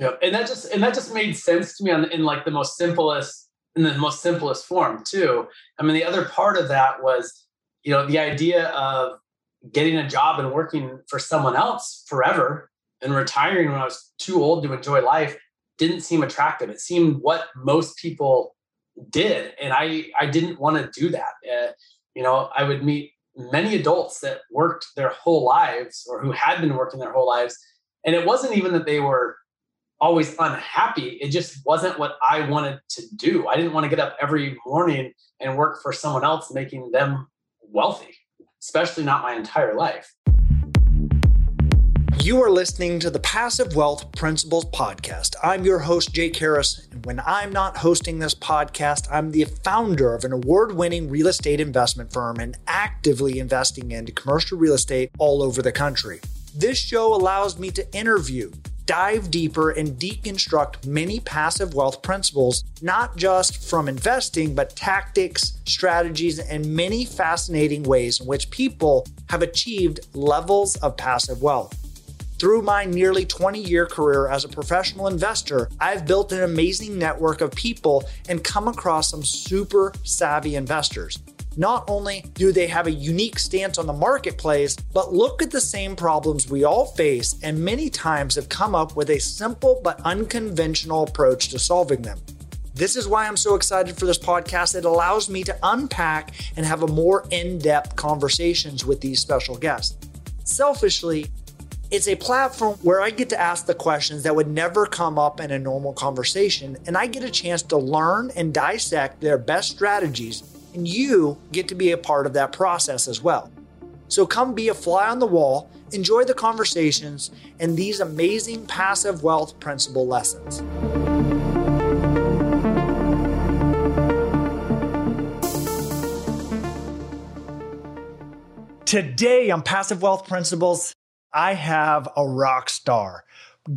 Yeah, and that just and that just made sense to me on in like the most simplest in the most simplest form too. I mean, the other part of that was, you know, the idea of getting a job and working for someone else forever and retiring when I was too old to enjoy life didn't seem attractive. It seemed what most people did, and I I didn't want to do that. Uh, you know, I would meet many adults that worked their whole lives or who had been working their whole lives, and it wasn't even that they were always unhappy. It just wasn't what I wanted to do. I didn't want to get up every morning and work for someone else, making them wealthy, especially not my entire life. You are listening to the Passive Wealth Principles Podcast. I'm your host, Jake Harris. And when I'm not hosting this podcast, I'm the founder of an award winning real estate investment firm and actively investing into commercial real estate all over the country. This show allows me to interview, dive deeper, and deconstruct many passive wealth principles, not just from investing, but tactics, strategies, and many fascinating ways in which people have achieved levels of passive wealth. Through my nearly 20 year career as a professional investor, I've built an amazing network of people and come across some super savvy investors. Not only do they have a unique stance on the marketplace, but look at the same problems we all face and many times have come up with a simple but unconventional approach to solving them. This is why I'm so excited for this podcast. It allows me to unpack and have a more in-depth conversations with these special guests. Selfishly, it's a platform where I get to ask the questions that would never come up in a normal conversation, and I get a chance to learn and dissect their best strategies, and you get to be a part of that process as well. So come be a fly on the wall, enjoy the conversations, and these amazing passive wealth principle lessons. Today on Passive Wealth Principles, I have a rock star,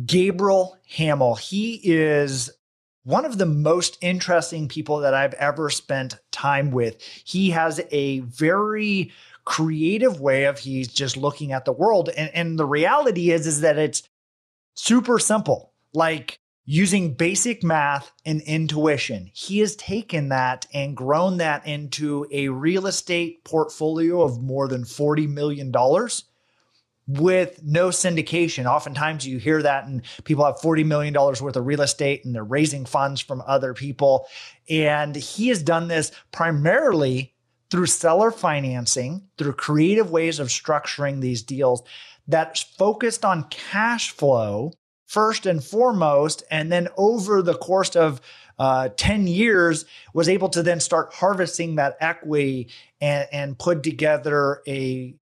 Gabriel Hamel. He is one of the most interesting people that I've ever spent time with. He has a very creative way of he's just looking at the world. And, and the reality is, is that it's super simple, like using basic math and intuition. He has taken that and grown that into a real estate portfolio of more than $40 million with no syndication. Oftentimes you hear that and people have $40 million worth of real estate and they're raising funds from other people. And he has done this primarily through seller financing, through creative ways of structuring these deals that's focused on cash flow first and foremost. And then over the course of uh, 10 years, was able to then start harvesting that equity and, and put together a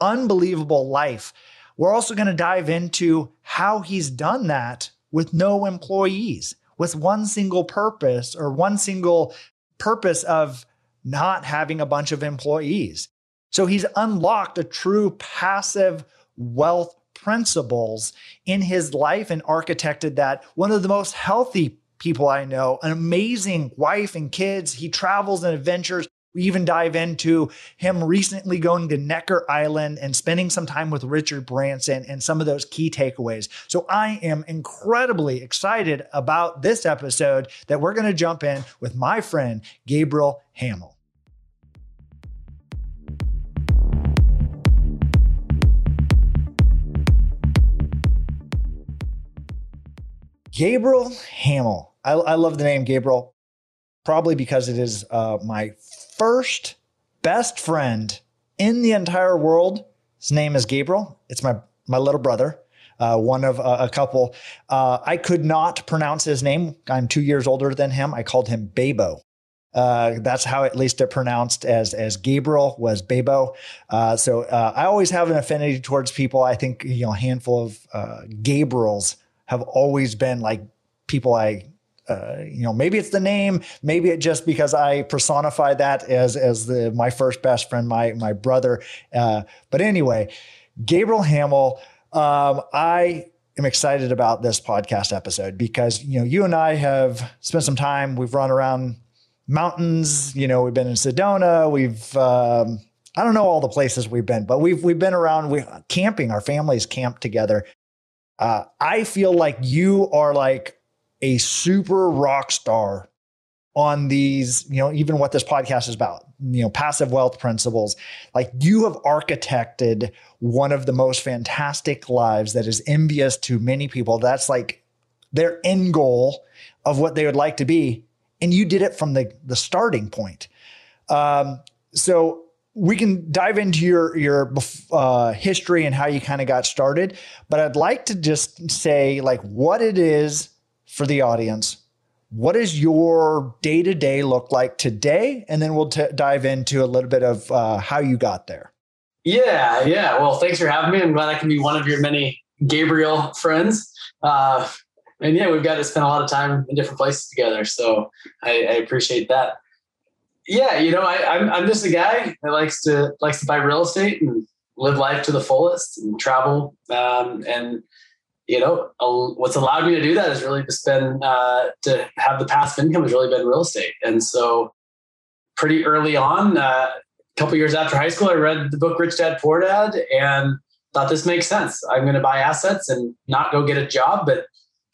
unbelievable life. We're also going to dive into how he's done that with no employees, with one single purpose or one single purpose of not having a bunch of employees. So he's unlocked a true passive wealth principles in his life and architected that one of the most healthy people I know, an amazing wife and kids. He travels and adventures we even dive into him recently going to Necker Island and spending some time with Richard Branson and some of those key takeaways. So I am incredibly excited about this episode that we're going to jump in with my friend Gabriel Hamel. Gabriel Hamel. I, I, love the name Gabriel, probably because it is uh, my first best friend in the entire world. His name is Gabriel. It's my my little brother, uh, one of a couple. Uh, I could not pronounce his name. I'm two years older than him. I called him Babo. Uh, that's how at least it pronounced as as Gabriel was Babo. Uh, so uh, I always have an affinity towards people. I think you know a handful of uh, Gabriels have always been like people I uh, you know, maybe it's the name, maybe it just because I personify that as as the my first best friend, my my brother. Uh, but anyway, Gabriel Hamel, um, I am excited about this podcast episode because you know you and I have spent some time. We've run around mountains. You know, we've been in Sedona. We've um, I don't know all the places we've been, but we've we've been around we camping. Our families camp together. Uh, I feel like you are like a super rock star on these, you know, even what this podcast is about, you know, passive wealth principles. Like you have architected one of the most fantastic lives that is envious to many people. That's like their end goal of what they would like to be. And you did it from the, the starting point. Um, so we can dive into your your uh, history and how you kind of got started, but I'd like to just say like what it is for the audience what does your day to day look like today? And then we'll t- dive into a little bit of uh, how you got there. Yeah, yeah. Well, thanks for having me. I'm glad I can be one of your many Gabriel friends. Uh, and yeah, we've got to spend a lot of time in different places together. So I, I appreciate that. Yeah, you know, I, I'm I'm just a guy that likes to likes to buy real estate and live life to the fullest and travel um, and you know, what's allowed me to do that is really just been uh, to have the passive income has really been real estate. And so, pretty early on, uh, a couple years after high school, I read the book Rich Dad Poor Dad and thought this makes sense. I'm going to buy assets and not go get a job, but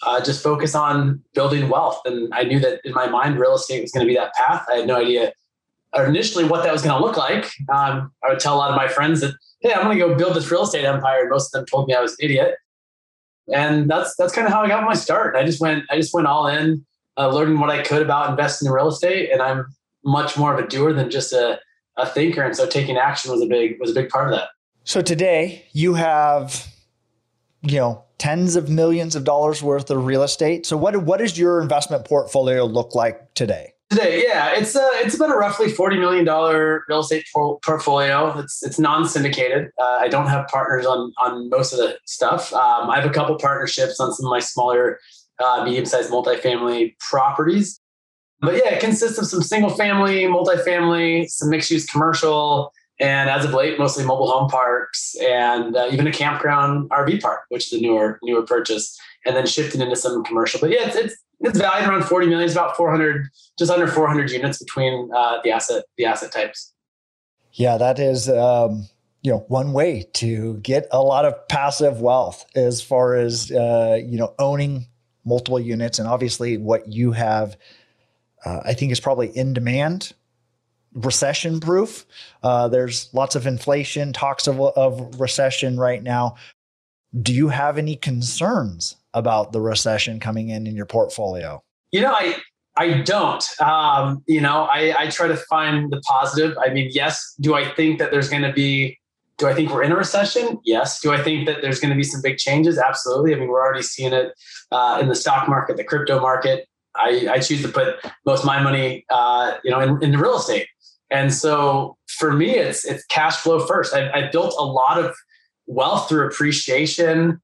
uh, just focus on building wealth. And I knew that in my mind, real estate was going to be that path. I had no idea initially what that was going to look like. Um, I would tell a lot of my friends that, hey, I'm going to go build this real estate empire. And most of them told me I was an idiot and that's that's kind of how I got my start. I just went I just went all in, uh, learning what I could about investing in real estate, and I'm much more of a doer than just a, a thinker. And so taking action was a big was a big part of that. So today you have, you know, tens of millions of dollars worth of real estate. So what what does your investment portfolio look like today? Today, yeah, it's uh, it's about a roughly forty million dollar real estate por- portfolio. It's it's non syndicated. Uh, I don't have partners on on most of the stuff. Um, I have a couple partnerships on some of my smaller, uh, medium sized multifamily properties. But yeah, it consists of some single family, multifamily, some mixed use commercial, and as of late, mostly mobile home parks and uh, even a campground RV park, which is a newer newer purchase, and then shifting into some commercial. But yeah, it's, it's it's valued around 40 million. It's about 400, just under 400 units between uh, the asset the asset types. Yeah, that is um, you know one way to get a lot of passive wealth as far as uh, you know owning multiple units, and obviously what you have, uh, I think is probably in demand. Recession proof. Uh, there's lots of inflation, talks of, of recession right now. Do you have any concerns about the recession coming in in your portfolio? You know, I I don't. Um, you know, I, I try to find the positive. I mean, yes. Do I think that there's going to be? Do I think we're in a recession? Yes. Do I think that there's going to be some big changes? Absolutely. I mean, we're already seeing it uh, in the stock market, the crypto market. I, I choose to put most of my money, uh, you know, in, in real estate. And so for me, it's it's cash flow first. I, I built a lot of wealth through appreciation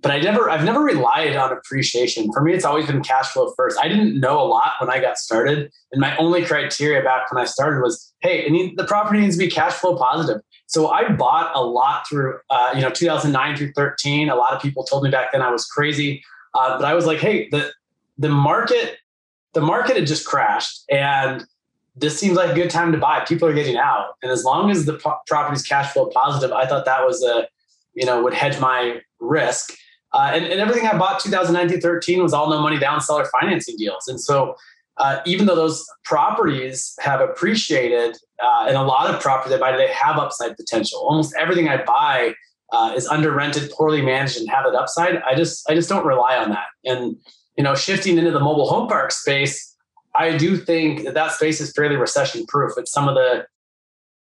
but I never, I've never relied on appreciation. For me, it's always been cash flow first. I didn't know a lot when I got started, and my only criteria back when I started was, hey, need, the property needs to be cash flow positive. So I bought a lot through, uh, you know, 2009 through 13. A lot of people told me back then I was crazy, uh, but I was like, hey, the the market, the market had just crashed, and this seems like a good time to buy. People are getting out, and as long as the pro- property's cash flow positive, I thought that was a, you know, would hedge my risk. Uh, and, and, everything I bought 2019 13 was all no money down seller financing deals. And so, uh, even though those properties have appreciated, uh, and a lot of property I buy today have upside potential. Almost everything I buy uh, is under rented, poorly managed, and have that upside. I just I just don't rely on that. And you know, shifting into the mobile home park space, I do think that that space is fairly recession proof. It's some of the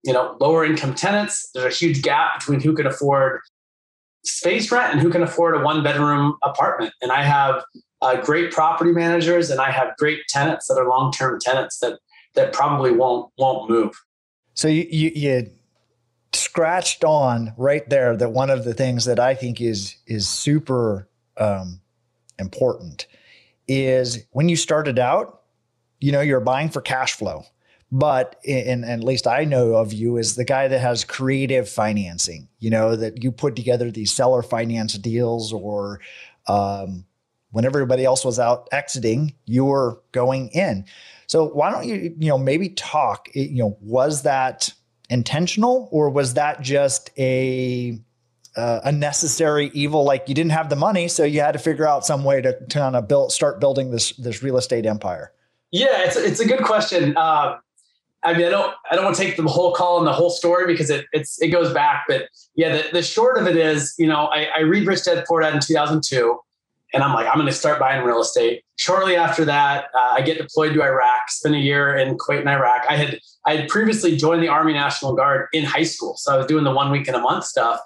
you know lower income tenants. There's a huge gap between who can afford space rent and who can afford a one bedroom apartment. And I have uh, great property managers and I have great tenants that are long term tenants that that probably won't won't move. So you, you, you scratched on right there that one of the things that I think is is super um, important is when you started out, you know, you're buying for cash flow but and, at least I know of you is the guy that has creative financing. You know that you put together these seller finance deals, or um, when everybody else was out exiting, you were going in. So why don't you you know maybe talk? You know, was that intentional or was that just a uh, a necessary evil. Like you didn't have the money, so you had to figure out some way to, to kind of build, start building this this real estate empire. Yeah, it's it's a good question. Uh, I mean, I don't I don't want to take the whole call and the whole story because it it's it goes back. But yeah, the, the short of it is, you know, I, I read Rich Dad Poor Dad in 2002, and I'm like, I'm going to start buying real estate. Shortly after that, uh, I get deployed to Iraq, spend a year in Kuwait and Iraq. I had I had previously joined the Army National Guard in high school, so I was doing the one week in a month stuff.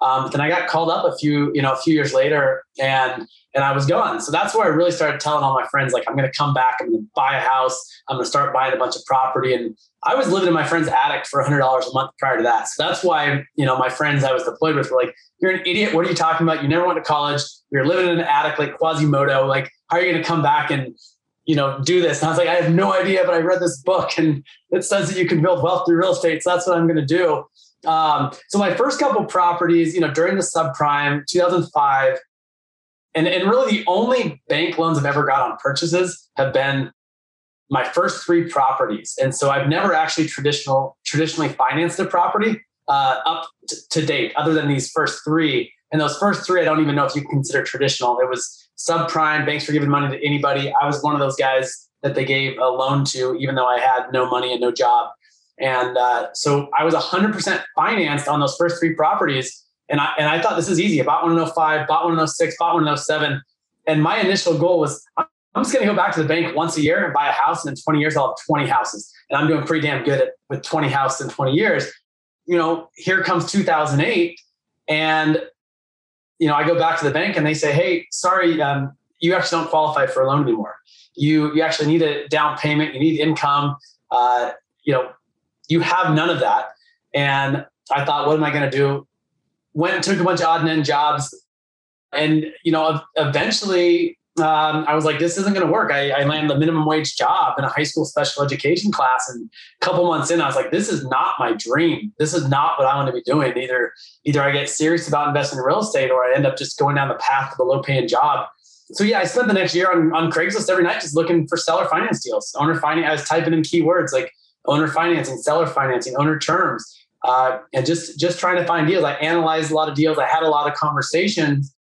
Um, then I got called up a few, you know, a few years later, and and I was gone. So that's where I really started telling all my friends, like, I'm going to come back. I'm going to buy a house. I'm going to start buying a bunch of property. And I was living in my friend's attic for $100 a month prior to that. So that's why, you know, my friends I was deployed with were like, "You're an idiot. What are you talking about? You never went to college. You're living in an attic like Quasimodo. Like, how are you going to come back and you know, do this. And I was like, I have no idea, but I read this book and it says that you can build wealth through real estate. So that's what I'm going to do. Um, so my first couple properties, you know, during the subprime, 2005, and, and really the only bank loans I've ever got on purchases have been my first three properties. And so I've never actually traditional traditionally financed a property uh, up t- to date, other than these first three. And those first three, I don't even know if you consider traditional. It was subprime. Banks were giving money to anybody. I was one of those guys that they gave a loan to, even though I had no money and no job. And uh, so I was 100% financed on those first three properties. And I, and I thought this is easy. I bought one in 05, bought one in 06, bought one in 07. And my initial goal was I'm just going to go back to the bank once a year and buy a house. And in 20 years, I'll have 20 houses. And I'm doing pretty damn good at, with 20 houses in 20 years. You know, here comes 2008. And, you know, I go back to the bank and they say, hey, sorry, um, you actually don't qualify for a loan anymore. You, you actually need a down payment. You need income. Uh, you know, you have none of that. And I thought, what am I going to do? Went took a bunch of odd and end jobs. And, you know, eventually um, I was like, this isn't going to work. I, I landed a minimum wage job in a high school special education class. And a couple months in, I was like, this is not my dream. This is not what I want to be doing. Either, either I get serious about investing in real estate or I end up just going down the path of a low paying job. So yeah, I spent the next year on, on Craigslist every night just looking for seller finance deals, owner finance. I was typing in keywords like owner financing, seller financing, owner terms, uh, and just just trying to find deals. I analyzed a lot of deals. I had a lot of conversations,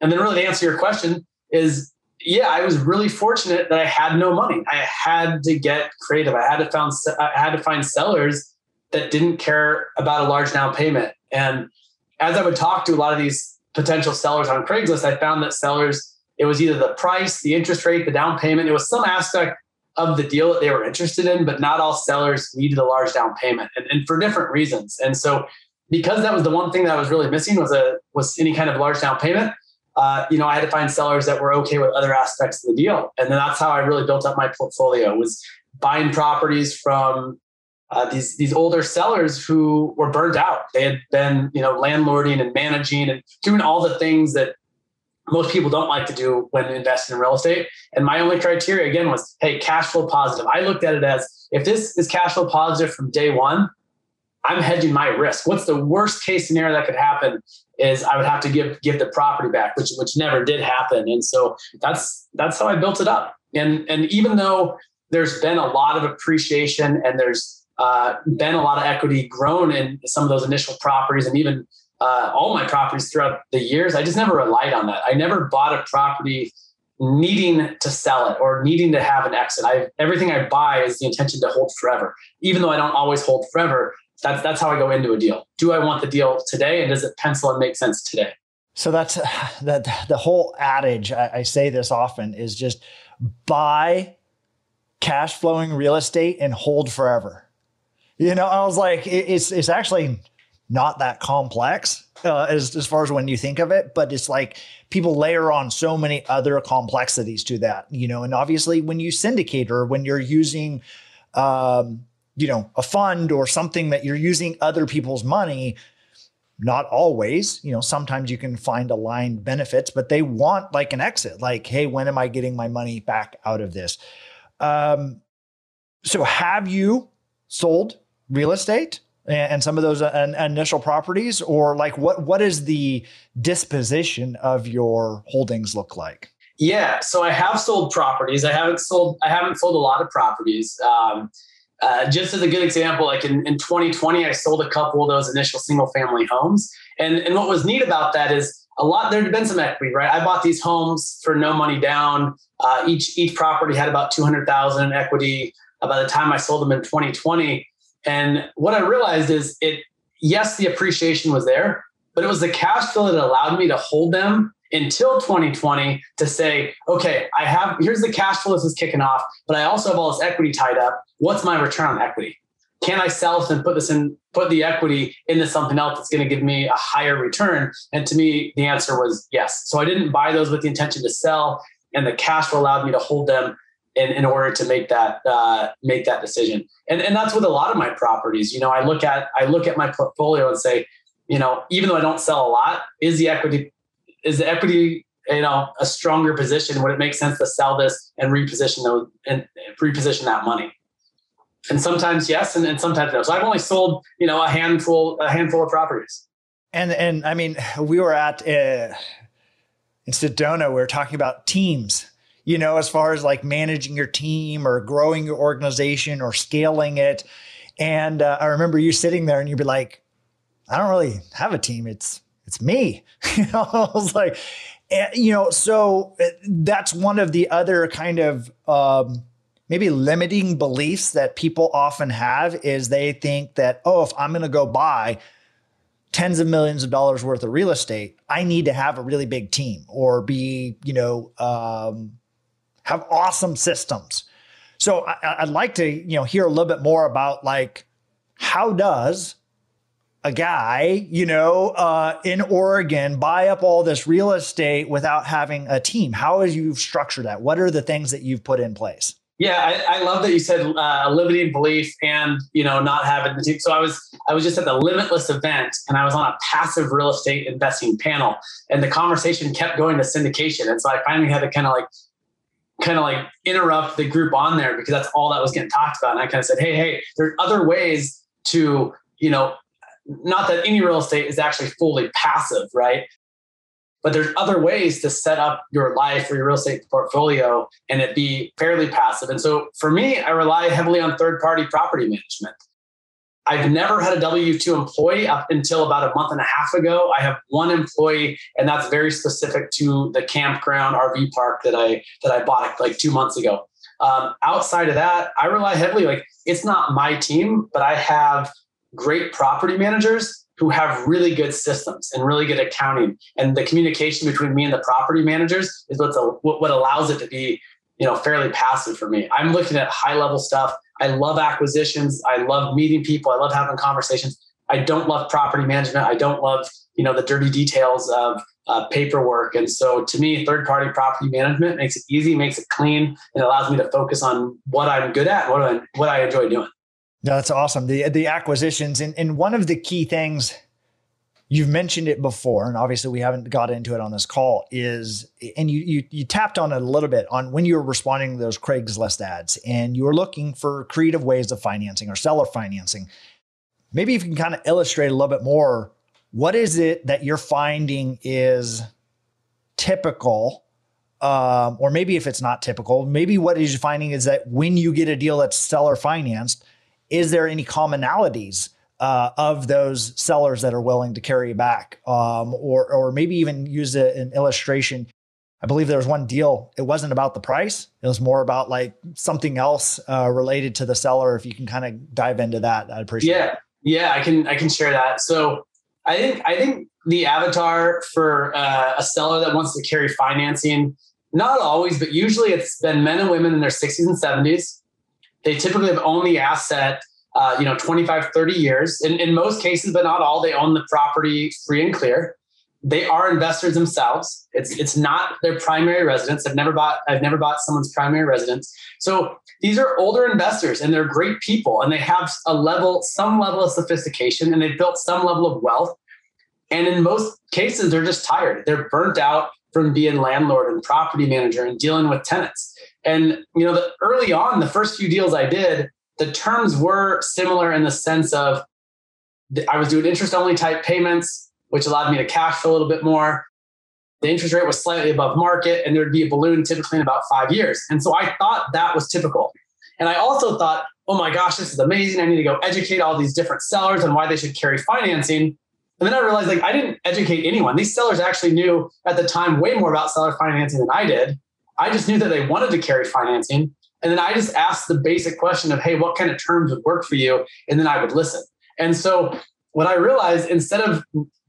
and then really to answer your question is yeah, I was really fortunate that I had no money. I had to get creative. I had to found I had to find sellers that didn't care about a large down payment. And as I would talk to a lot of these potential sellers on Craigslist, I found that sellers it was either the price, the interest rate, the down payment. It was some aspect of the deal that they were interested in, but not all sellers needed a large down payment and, and for different reasons. And so because that was the one thing that I was really missing was a was any kind of large down payment. Uh, you know, I had to find sellers that were okay with other aspects of the deal, and then that's how I really built up my portfolio. Was buying properties from uh, these these older sellers who were burned out. They had been, you know, landlording and managing and doing all the things that most people don't like to do when investing in real estate. And my only criteria again was, hey, cash flow positive. I looked at it as if this is cash flow positive from day one, I'm hedging my risk. What's the worst case scenario that could happen is I would have to give give the property back, which which never did happen. And so that's that's how I built it up. And and even though there's been a lot of appreciation and there's uh, been a lot of equity grown in some of those initial properties and even uh, all my properties throughout the years. I just never relied on that. I never bought a property needing to sell it or needing to have an exit. I everything I buy is the intention to hold forever, even though I don't always hold forever. That's that's how I go into a deal. Do I want the deal today, and does it pencil and make sense today? So that's that. The whole adage I, I say this often is just buy cash flowing real estate and hold forever. You know, I was like, it's it's actually not that complex uh, as, as far as when you think of it, but it's like people layer on so many other complexities to that, you know, and obviously when you syndicate or when you're using, um, you know, a fund or something that you're using other people's money, not always, you know, sometimes you can find aligned benefits, but they want like an exit, like, hey, when am I getting my money back out of this? Um, so have you sold real estate? And some of those uh, initial properties or like what what is the disposition of your holdings look like yeah so i have sold properties i haven't sold i haven't sold a lot of properties um, uh, just as a good example, like in, in 2020, I sold a couple of those initial single family homes. And, and what was neat about that is a lot, there had been some equity, right? I bought these homes for no money down. Uh, each, each property had about 200,000 in equity uh, by the time I sold them in 2020. And what I realized is it, yes, the appreciation was there, but it was the cash flow that allowed me to hold them until 2020 to say, okay, I have here's the cash flow this is kicking off, but I also have all this equity tied up. What's my return on equity? Can I sell this and put this in, put the equity into something else that's going to give me a higher return? And to me, the answer was yes. So I didn't buy those with the intention to sell, and the cash flow allowed me to hold them in, in order to make that uh, make that decision. And and that's with a lot of my properties. You know, I look at I look at my portfolio and say, you know, even though I don't sell a lot, is the equity is the equity you know a stronger position? Would it make sense to sell this and reposition those and reposition that money? And sometimes yes and, and sometimes no. So i've only sold you know a handful a handful of properties. And and i mean we were at uh, in sedona we were talking about teams you know as far as like managing your team or growing your organization or scaling it and uh, i remember you sitting there and you'd be like i don't really have a team it's it's me. you know, I was like, you know, so uh, that's one of the other kind of um, maybe limiting beliefs that people often have is they think that, oh, if I'm going to go buy tens of millions of dollars worth of real estate, I need to have a really big team or be, you know, um, have awesome systems. So I, I'd like to, you know, hear a little bit more about like how does a guy, you know, uh, in Oregon buy up all this real estate without having a team? How have you structured that? What are the things that you've put in place? Yeah, I, I love that you said uh, limiting belief and you know not having the team. So I was I was just at the Limitless event and I was on a passive real estate investing panel, and the conversation kept going to syndication, and so I finally had to kind of like kind of like interrupt the group on there because that's all that was getting talked about. And I kind of said, hey, hey, there are other ways to you know not that any real estate is actually fully passive, right? But there's other ways to set up your life or your real estate portfolio and it be fairly passive. And so for me, I rely heavily on third party property management. I've never had a W 2 employee up until about a month and a half ago. I have one employee, and that's very specific to the campground RV park that I that I bought like two months ago. Um, outside of that, I rely heavily like it's not my team, but I have great property managers who have really good systems and really good accounting. And the communication between me and the property managers is what's a, what allows it to be, you know, fairly passive for me. I'm looking at high level stuff. I love acquisitions. I love meeting people. I love having conversations. I don't love property management. I don't love, you know, the dirty details of uh, paperwork. And so to me, third party property management makes it easy, makes it clean, and allows me to focus on what I'm good at, what I, what I enjoy doing. No, That's awesome. The the acquisitions and and one of the key things you've mentioned it before, and obviously we haven't got into it on this call, is and you you you tapped on it a little bit on when you were responding to those Craigslist ads and you were looking for creative ways of financing or seller financing. Maybe if you can kind of illustrate a little bit more, what is it that you're finding is typical? Um, or maybe if it's not typical, maybe what is you finding is that when you get a deal that's seller financed, is there any commonalities uh, of those sellers that are willing to carry back, um, or or maybe even use a, an illustration? I believe there was one deal. It wasn't about the price; it was more about like something else uh, related to the seller. If you can kind of dive into that, I'd appreciate. Yeah, it. yeah, I can I can share that. So I think I think the avatar for uh, a seller that wants to carry financing, not always, but usually it's been men and women in their 60s and 70s they typically have owned the asset, uh, you know, 25, 30 years. In, in most cases, but not all, they own the property free and clear. They are investors themselves. It's it's not their primary residence. I've never bought I've never bought someone's primary residence. So these are older investors and they're great people and they have a level, some level of sophistication and they've built some level of wealth. And in most cases, they're just tired. They're burnt out from being landlord and property manager and dealing with tenants. And you know, the, early on, the first few deals I did, the terms were similar in the sense of I was doing interest only type payments, which allowed me to cash a little bit more. The interest rate was slightly above market, and there'd be a balloon typically in about five years. And so I thought that was typical. And I also thought, oh my gosh, this is amazing. I need to go educate all these different sellers on why they should carry financing. And then I realized like I didn't educate anyone. These sellers actually knew at the time way more about seller financing than I did. I just knew that they wanted to carry financing. And then I just asked the basic question of, hey, what kind of terms would work for you? And then I would listen. And so what I realized instead of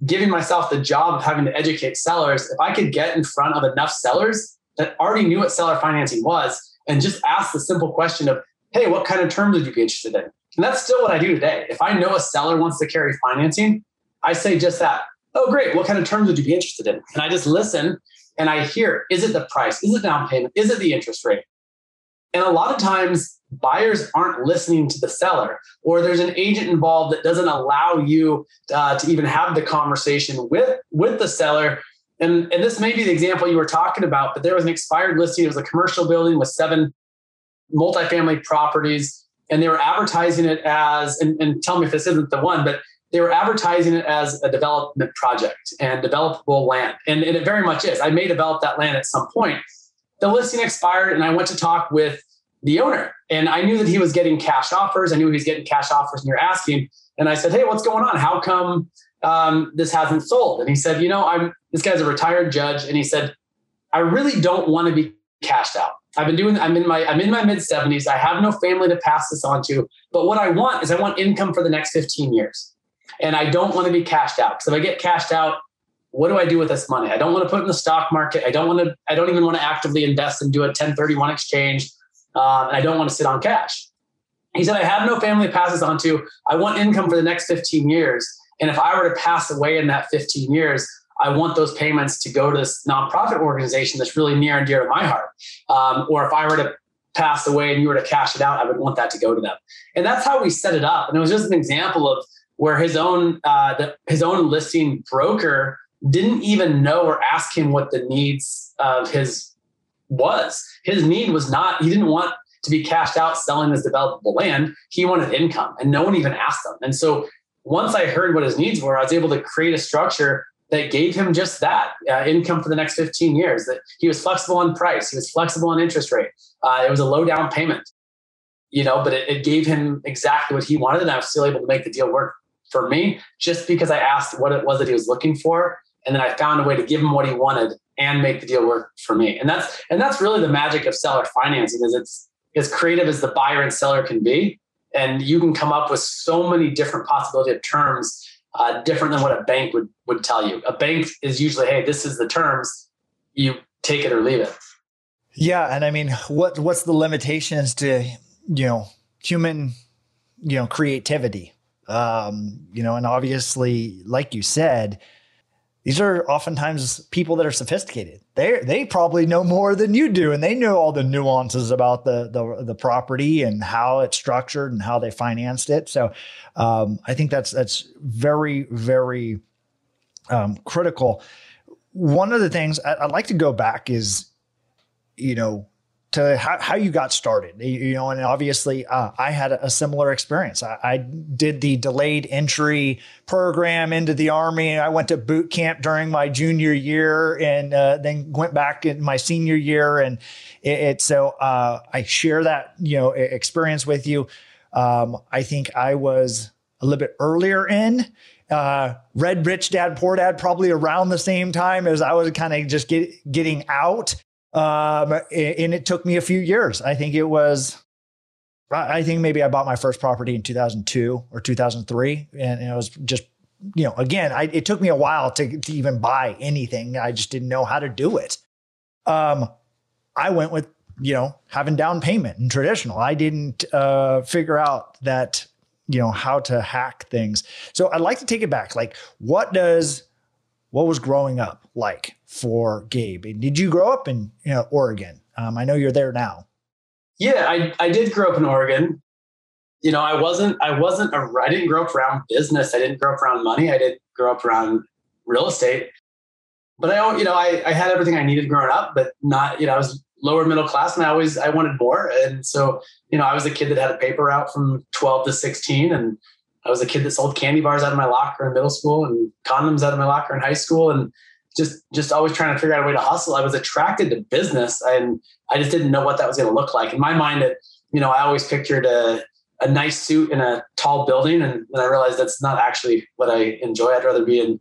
giving myself the job of having to educate sellers, if I could get in front of enough sellers that already knew what seller financing was and just ask the simple question of, hey, what kind of terms would you be interested in? And that's still what I do today. If I know a seller wants to carry financing, I say just that. Oh, great. What kind of terms would you be interested in? And I just listen and I hear, is it the price? Is it down payment? Is it the interest rate? And a lot of times buyers aren't listening to the seller, or there's an agent involved that doesn't allow you uh, to even have the conversation with, with the seller. And, and this may be the example you were talking about, but there was an expired listing. It was a commercial building with seven multifamily properties, and they were advertising it as, and, and tell me if this isn't the one, but they were advertising it as a development project and developable land. And, and, it very much is. I may develop that land at some point. The listing expired, and I went to talk with the owner. And I knew that he was getting cash offers. I knew he was getting cash offers, and you're asking. And I said, Hey, what's going on? How come um, this hasn't sold? And he said, You know, I'm this guy's a retired judge. And he said, I really don't want to be cashed out. I've been doing, I'm in my, I'm in my mid 70s. I have no family to pass this on to. But what I want is I want income for the next 15 years. And I don't want to be cashed out. Because if I get cashed out, what do I do with this money? I don't want to put in the stock market. I don't want to, I don't even want to actively invest and do a 1031 exchange. Um, and I don't want to sit on cash. He said, I have no family to pass this on to. I want income for the next 15 years. And if I were to pass away in that 15 years, I want those payments to go to this nonprofit organization that's really near and dear to my heart. Um, or if I were to pass away and you were to cash it out, I would want that to go to them. And that's how we set it up. And it was just an example of where his own uh, the, his own listing broker didn't even know or ask him what the needs of his was. His need was not he didn't want to be cashed out selling this developable land. He wanted income, and no one even asked him. And so once I heard what his needs were, I was able to create a structure that gave him just that uh, income for the next 15 years. That he was flexible on price, he was flexible on interest rate. Uh, it was a low down payment, you know, but it, it gave him exactly what he wanted, and I was still able to make the deal work for me just because I asked what it was that he was looking for. And then I found a way to give him what he wanted and make the deal work for me. And that's and that's really the magic of seller financing is it's as creative as the buyer and seller can be. And you can come up with so many different possibility of terms, uh, different than what a bank would would tell you. A bank is usually, hey, this is the terms, you take it or leave it. Yeah. And I mean, what what's the limitations to, you know, human, you know, creativity? Um, you know, and obviously, like you said, these are oftentimes people that are sophisticated. They they probably know more than you do, and they know all the nuances about the the, the property and how it's structured and how they financed it. So, um, I think that's that's very very um, critical. One of the things I'd like to go back is, you know, to how, how you got started. You know and obviously uh, i had a, similar experience. I, I, did the delayed entry program into the army. I went to boot camp during my junior year and uh, then went back in my senior year. And it, it so uh, i share that you know experience with you. Um, i think i was a little bit earlier in. Uh, read Rich Dad Poor Dad probably around the same time as I was kind of just get, getting out. Um, and it took me a few years. I think it was, I think maybe I bought my first property in 2002 or 2003. And, it was just, you know, again, I, it took me a while to, to even buy anything. I just didn't know how to do it. Um, I went with, you know, having down payment and traditional. I didn't uh, figure out that, you know, how to hack things. So I'd like to take it back. Like, what does what was growing up like for Gabe? Did you grow up in you know, Oregon? Um, I know you're there now. Yeah, I, I did grow up in Oregon. You know, I wasn't I wasn't a I didn't grow up around business. I didn't grow up around money. I didn't grow up around real estate. But I, don't, you know, I, I had everything I needed growing up, but not, you know, I was lower middle class and I always I wanted more. And so, you know, I was a kid that had a paper route from 12 to 16 and I was a kid that sold candy bars out of my locker in middle school and condoms out of my locker in high school and just just always trying to figure out a way to hustle. I was attracted to business and I just didn't know what that was going to look like. In my mind at you know, I always pictured a, a nice suit in a tall building. And then I realized that's not actually what I enjoy. I'd rather be in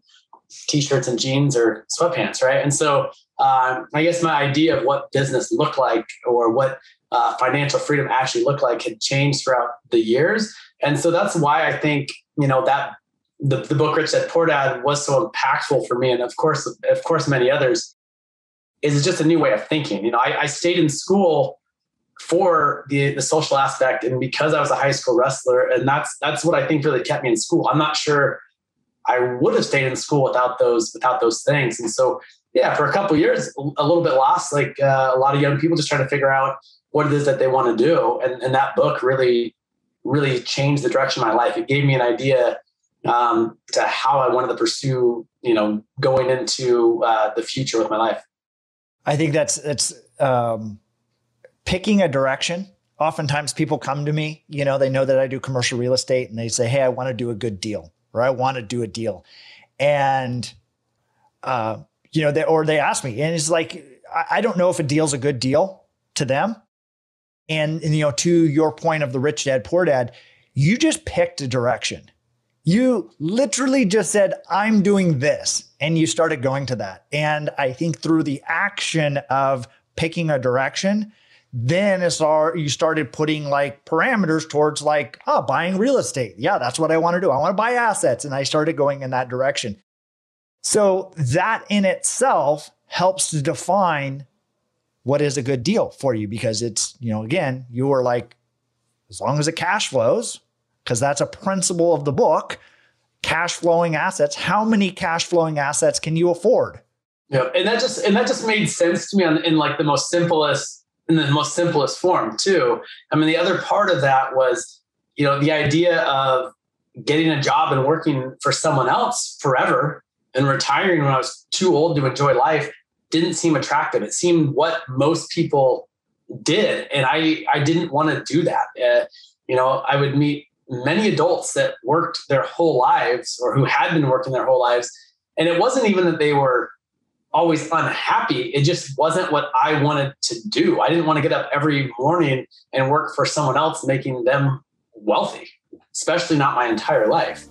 t-shirts and jeans or sweatpants. Right. And so um, I guess my idea of what business looked like or what uh, financial freedom actually looked like had changed throughout the years. And so that's why I think, you know, that the, the book Rich Dad Poor Dad was so impactful for me. And of course, of course, many others is just a new way of thinking. You know, I, I stayed in school for the the social aspect and because I was a high school wrestler and that's that's what I think really kept me in school. I'm not sure I would have stayed in school without those without those things. And so yeah, for a couple years, a little bit lost, like uh, a lot of young people just trying to figure out what it is that they want to do. And, and that book really, really changed the direction of my life. It gave me an idea um, to how I wanted to pursue, you know, going into uh, the future with my life. I think that's that's um, picking a direction. Oftentimes, people come to me. You know, they know that I do commercial real estate, and they say, "Hey, I want to do a good deal," or "I want to do a deal," and uh, you know, they, or they ask me, and it's like I, I don't know if a deal's a good deal to them. And, and you know, to your point of the rich dad poor dad, you just picked a direction you literally just said, I'm doing this. And you started going to that. And I think through the action of picking a direction, then it's all, you started putting like parameters towards like, oh, buying real estate. Yeah, that's what I want to do. I want to buy assets. And I started going in that direction. So that in itself helps to define what is a good deal for you? Because it's, you know, again, you were like, as long as it cash flows, because that's a principle of the book cash flowing assets how many cash flowing assets can you afford? Yeah and that just and that just made sense to me in like the most simplest in the most simplest form too. I mean the other part of that was you know the idea of getting a job and working for someone else forever and retiring when i was too old to enjoy life didn't seem attractive it seemed what most people did and i i didn't want to do that uh, you know i would meet many adults that worked their whole lives or who had been working their whole lives. And it wasn't even that they were always unhappy. It just wasn't what I wanted to do. I didn't want to get up every morning and work for someone else, making them wealthy, especially not my entire life.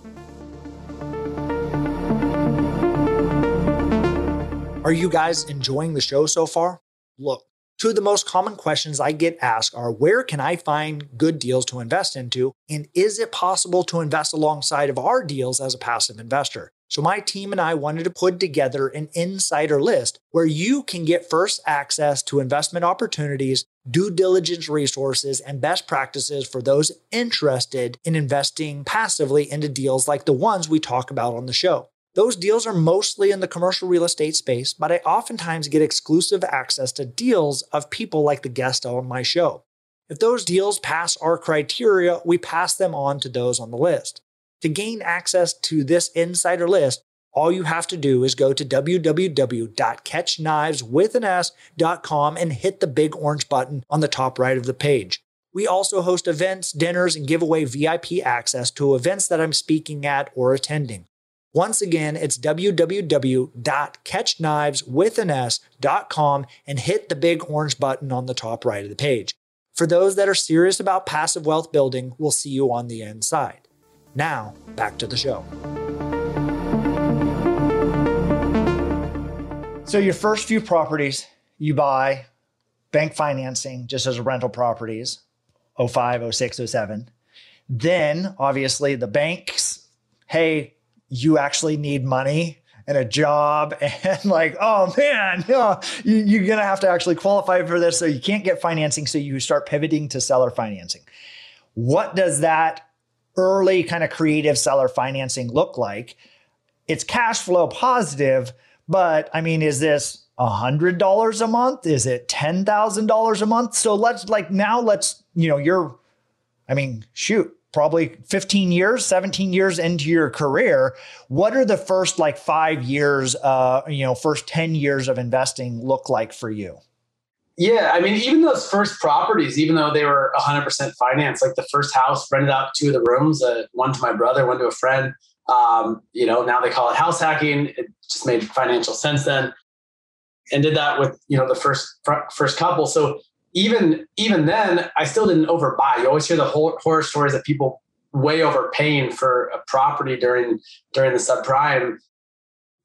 Are you guys enjoying the show so far? Look, Two of the most common questions I get asked are where can I find good deals to invest into? And is it possible to invest alongside of our deals as a passive investor? So, my team and I wanted to put together an insider list where you can get first access to investment opportunities, due diligence resources, and best practices for those interested in investing passively into deals like the ones we talk about on the show. Those deals are mostly in the commercial real estate space, but I oftentimes get exclusive access to deals of people like the guest on my show. If those deals pass our criteria, we pass them on to those on the list. To gain access to this insider list, all you have to do is go to www.catchkniveswithanas.com and hit the big orange button on the top right of the page. We also host events, dinners, and give away VIP access to events that I'm speaking at or attending. Once again, it's www.catchkniveswithanas.com and hit the big orange button on the top right of the page. For those that are serious about passive wealth building, we'll see you on the inside. Now, back to the show. So, your first few properties you buy bank financing just as rental properties 05, 06, 07. Then, obviously, the banks, hey, you actually need money and a job and like oh man you, are gonna have to actually qualify for this. So you can't get financing. So you start pivoting to seller financing. What does that early kind of creative seller financing look like? It's cash flow positive but i mean is this $100 a month? Is it $10000 a month? So let's like now let's you know you're i mean shoot probably 15 years 17 years into your career what are the first like five years uh you know first 10 years of investing look like for you? Yeah i mean even those first properties even though they were 100% financed like the first house rented out two of the rooms uh, one to my brother one to a friend um, you know now they call it house hacking. It just made financial sense then. And did that with you know the first first couple. So even even then, I still didn't overbuy. You always hear the whole horror stories of people way overpaying for a property during during the subprime.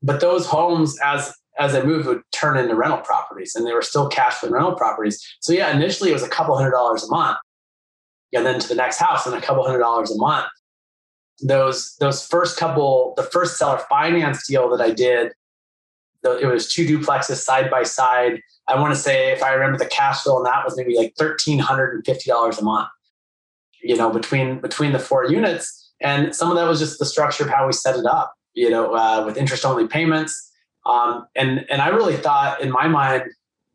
But those homes, as as they moved, would turn into rental properties, and they were still cash flow rental properties. So yeah, initially it was a couple hundred dollars a month, and then to the next house, and a couple hundred dollars a month. Those those first couple, the first seller finance deal that I did, it was two duplexes side by side. I want to say, if I remember, the cash flow on that was maybe like thirteen hundred and fifty dollars a month. You know, between between the four units, and some of that was just the structure of how we set it up. You know, uh, with interest only payments um, and and I really thought in my mind,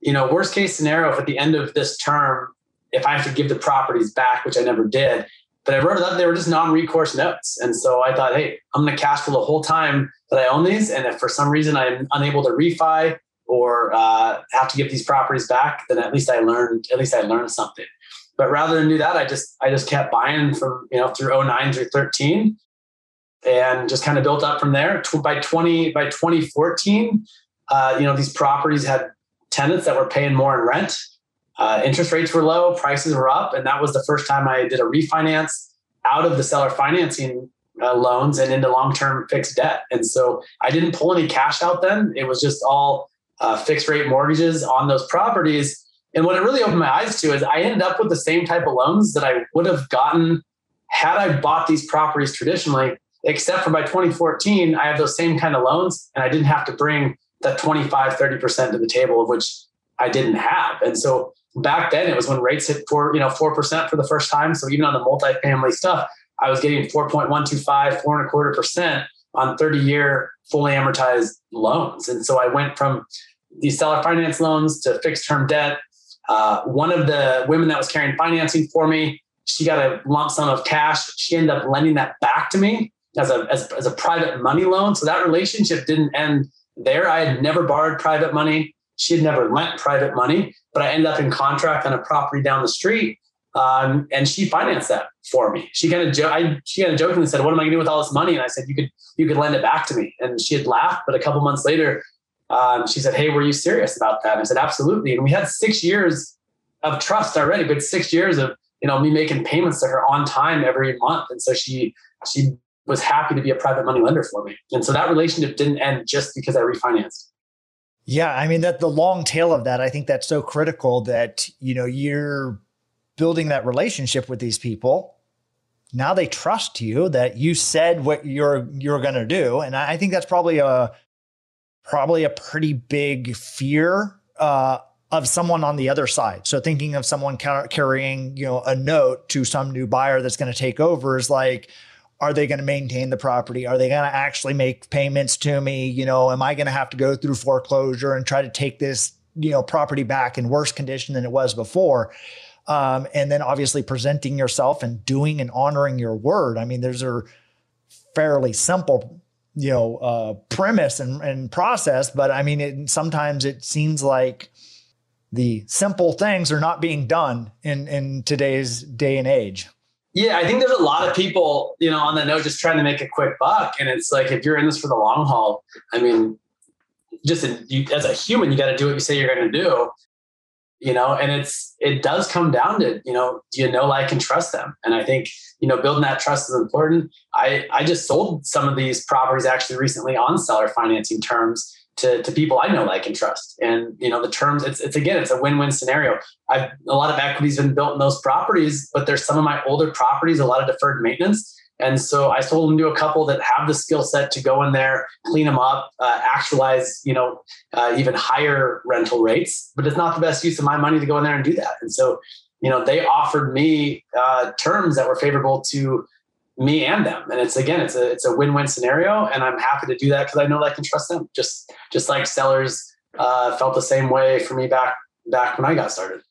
you know, worst case scenario, if at the end of this term, if I have to give the properties back, which I never did, but I wrote up, they were just non-recourse notes. And so I thought, hey, I'm going to cash flow the whole time that I own these. And if for some reason I'm unable to refi or uh, have to give these properties back, then at least I learned, at least I learned something. But rather than do that, I just, I just kept buying from, you know, through 09 through 13 and just kind of built up from there. By 20 by 2014, uh, you know these properties had tenants that were paying more in rent. Uh, interest rates were low, prices were up, and that was the first time I did a refinance out of the seller financing uh, loans and into long-term fixed debt. And so I didn't pull any cash out then. It was just all uh, fixed rate mortgages on those properties. And what it really opened my eyes to is I ended up with the same type of loans that I would have gotten had I bought these properties traditionally except for by 2014, I have those same kind of loans and I didn't have to bring that 25, 30% to the table of which I didn't have. And so back then it was when rates hit four, you know, 4% for the first time. So even on the multifamily stuff, I was getting 4.125, four and a quarter percent on 30 year fully amortized loans. And so I went from these seller finance loans to fixed term debt. Uh, one of the women that was carrying financing for me, she got a lump sum of cash. She ended up lending that back to me as a as, as a private money loan. So that relationship didn't end there. I had never borrowed private money. She had never lent private money, but I ended up in contract on a property down the street. Um, and she financed that for me. She kind of jo- I, she kind of jokingly said, "What am I going to do with all this money?" And I said, "You could you could lend it back to me." And she had laughed, but a couple months later, um, she said, "Hey, were you serious about that?" And I said, "Absolutely." And we had six years of trust already, but six years of you know me making payments to her on time every month. And so she she was happy to be a private money lender for me. And so that relationship didn't end just because I refinanced. Yeah, I mean that the long tail of that, I think that's so critical that, you know, you're building that relationship with these people. Now they trust you that you said what you're you're going to do, and I think that's probably a probably a pretty big fear uh, of someone on the other side. So thinking of someone carrying, you know, a note to some new buyer that's going to take over is like, are they going to maintain the property? Are they going to actually make payments to me? You know, am I going to have to go through foreclosure and try to take this, you know, property back in worse condition than it was before? Um, and then obviously presenting yourself and doing and honoring your word. I mean, there's a fairly simple, you know, uh, premise and, and process, but I mean, it, sometimes it seems like the simple things are not being done in in today's day and age. Yeah, I think there's a lot of people, you know, on the note just trying to make a quick buck. And it's like, if you're in this for the long haul, I mean, just you, as a human, you got to do what you say you're going to do, you know, and it's, it does come down to, you know, do you know, like, and trust them? And I think, you know, building that trust is important. I, I just sold some of these properties actually recently on seller financing terms to, to people I know, like, and trust. And, you know, the terms, it's, it's again, it's a win-win scenario. I've, a lot of equity's been built in those properties, but there's some of my older properties, a lot of deferred maintenance. And so I sold them to a couple that have the skill set to go in there, clean them up, uh, actualize, you know, uh, even higher rental rates. But it's not the best use of my money to go in there and do that. And so, you know, they offered me uh, terms that were favorable to me and them. And it's again, it's a it's a win-win scenario, and I'm happy to do that because I know that I can trust them. Just just like sellers uh, felt the same way for me back back when I got started.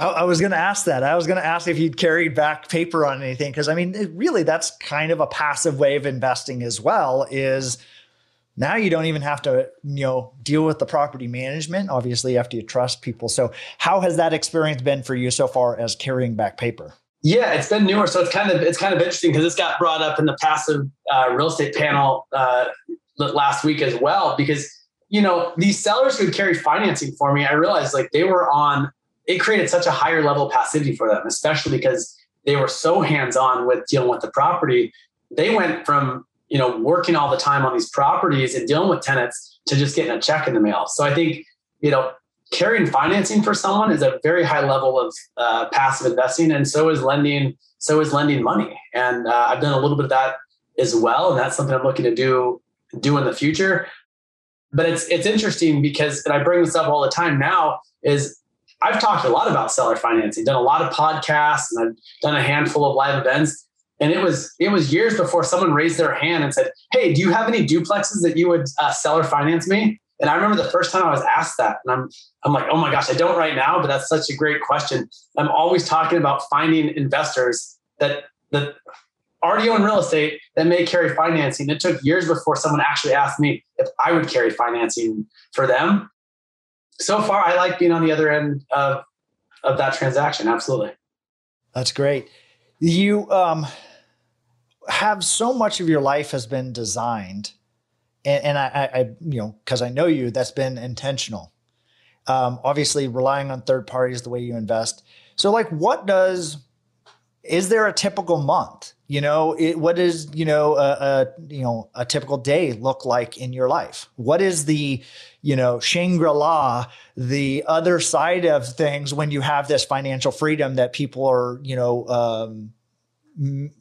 I, was going to ask that. I was going to ask if you'd carried back paper on anything because I mean, it, really, that's kind of a passive way of investing as well. Is now you don't even have to you know deal with the property management. Obviously, after you trust people. So, how has that experience been for you so far as carrying back paper? Yeah, it's been newer, so it's kind of it's kind of interesting because this got brought up in the passive uh, real estate panel uh, last week as well. Because you know these sellers who carry financing for me, I realized like they were on it created such a higher level of passivity for them, especially because they were so hands on with dealing with the property. They went from you know working all the time on these properties and dealing with tenants to just getting a check in the mail. So I think you know carrying financing for someone is a very high level of uh, passive investing, and so is lending. So is lending money, and uh, I've done a little bit of that as well, and that's something I'm looking to do do in the future. But it's it's interesting because, and I bring this up all the time now, is I've talked a lot about seller financing, done a lot of podcasts, and I've done a handful of live events. And it was it was years before someone raised their hand and said, "Hey, do you have any duplexes that you would uh, seller finance me?" And I remember the first time I was asked that, and I'm I'm like, "Oh my gosh, I don't right now." But that's such a great question. I'm always talking about finding investors that that already own real estate that may carry financing. It took years before someone actually asked me if I would carry financing for them. So far, I like being on the other end of of that transaction. Absolutely. That's great. You um, have so much of your life has been designed, and, and I, I, you know, because I know you, that's been intentional. Um, obviously, relying on third parties the way you invest. So, like, what does is there a typical month? You know, it, what is you know a, a, you know a typical day look like in your life? What is the you know Shangri La, the other side of things when you have this financial freedom that people are you know um, m-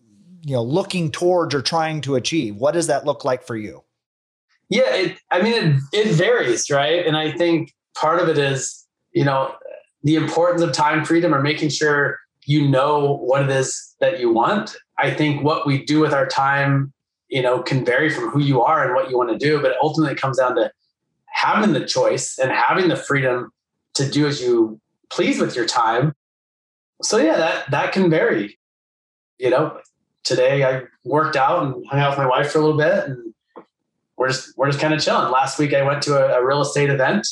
you know looking towards or trying to achieve? What does that look like for you? Yeah, it, I mean it it varies, right? And I think part of it is you know the importance of time freedom or making sure you know what it is that you want. I think what we do with our time, you know, can vary from who you are and what you want to do, but ultimately it comes down to having the choice and having the freedom to do as you please with your time. So yeah, that that can vary. You know, today I worked out and hung out with my wife for a little bit and we're just we're just kind of chilling. Last week I went to a, a real estate event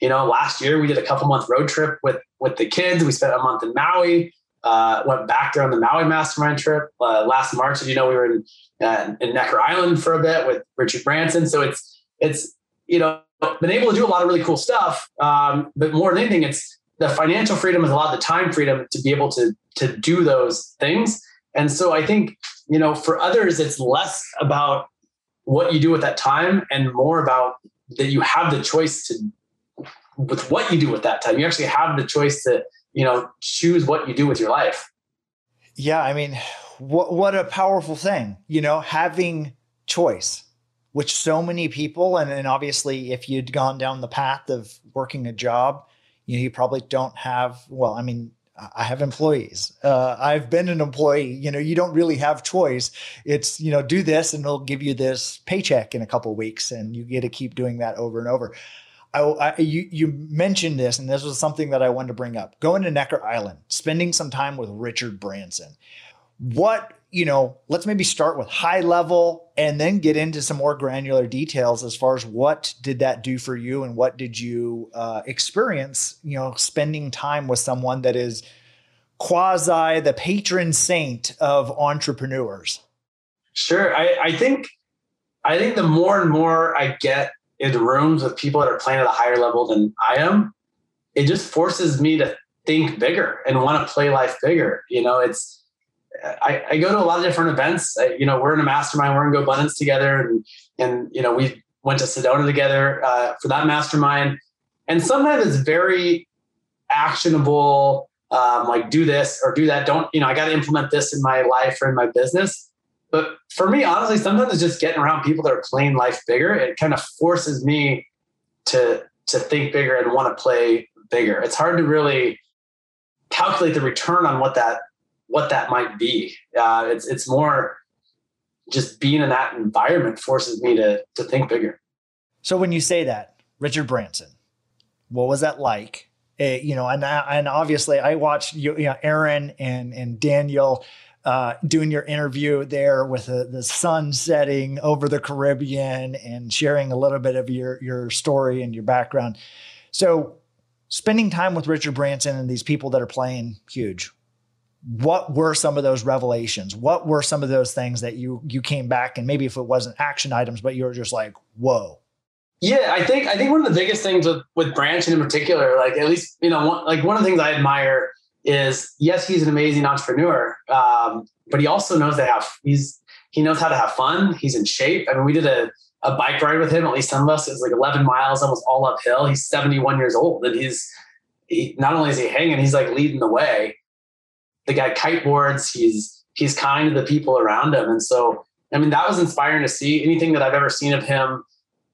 you know, last year we did a couple month road trip with with the kids. We spent a month in Maui. Uh, went back there on the Maui Mastermind trip uh, last March. As you know, we were in uh, in Necker Island for a bit with Richard Branson. So it's it's you know been able to do a lot of really cool stuff. Um, but more than anything, it's the financial freedom is a lot of the time freedom to be able to to do those things. And so I think you know for others, it's less about what you do with that time and more about that you have the choice to with what you do with that time. You actually have the choice to, you know, choose what you do with your life. Yeah, I mean, what what a powerful thing, you know, having choice, which so many people, and, and obviously, if you'd gone down the path of working a job, you know, you probably don't have. Well, I mean, I have employees. Uh, I've been an employee. You know, you don't really have choice. It's you know, do this, and it'll give you this paycheck in a couple weeks, and you get to keep doing that over and over. I, I, you, you mentioned this, and this was something that I wanted to bring up. Going to Necker Island, spending some time with Richard Branson. What, you know, let's maybe start with high level and then get into some more granular details as far as what did that do for you and what did you uh, experience, you know, spending time with someone that is quasi the patron saint of entrepreneurs. Sure. I, I think I think the more and more I get in rooms with people that are playing at a higher level than I am, it just forces me to think bigger and want to play life bigger. You know, it's I, I, go to a lot of different events. I, you know, we're in a mastermind. We're in GoBundance together, and and you know we went to Sedona together uh, for that mastermind. And sometimes it's very actionable, um, like do this or do that. Don't you know? I got to implement this in my life or in my business. But for me, honestly, sometimes it's just getting around people that are playing life bigger. It kind of forces me to to think bigger and want to play bigger. It's hard to really calculate the return on what that what that might be. Uh, it's it's more just being in that environment forces me to to think bigger. So when you say that, Richard Branson, what was that like? Uh, you know, and and obviously I watched you, you know, Aaron and and Daniel uh, doing your interview there with the, the sun setting over the Caribbean and sharing a little bit of your your story and your background. So, spending time with Richard Branson and these people that are playing huge. What were some of those revelations? What were some of those things that you you came back and maybe if it wasn't action items, but you were just like, whoa. Yeah, I think I think one of the biggest things with with Branson in particular, like at least you know, one, like one of the things I admire is yes, he's an amazing entrepreneur, um, but he also knows to have he's he knows how to have fun. He's in shape. I mean, we did a a bike ride with him. At least some of us. It was like 11 miles, almost all uphill. He's 71 years old, and he's he, not only is he hanging, he's like leading the way. The guy kiteboards. He's he's kind to the people around him, and so I mean that was inspiring to see. Anything that I've ever seen of him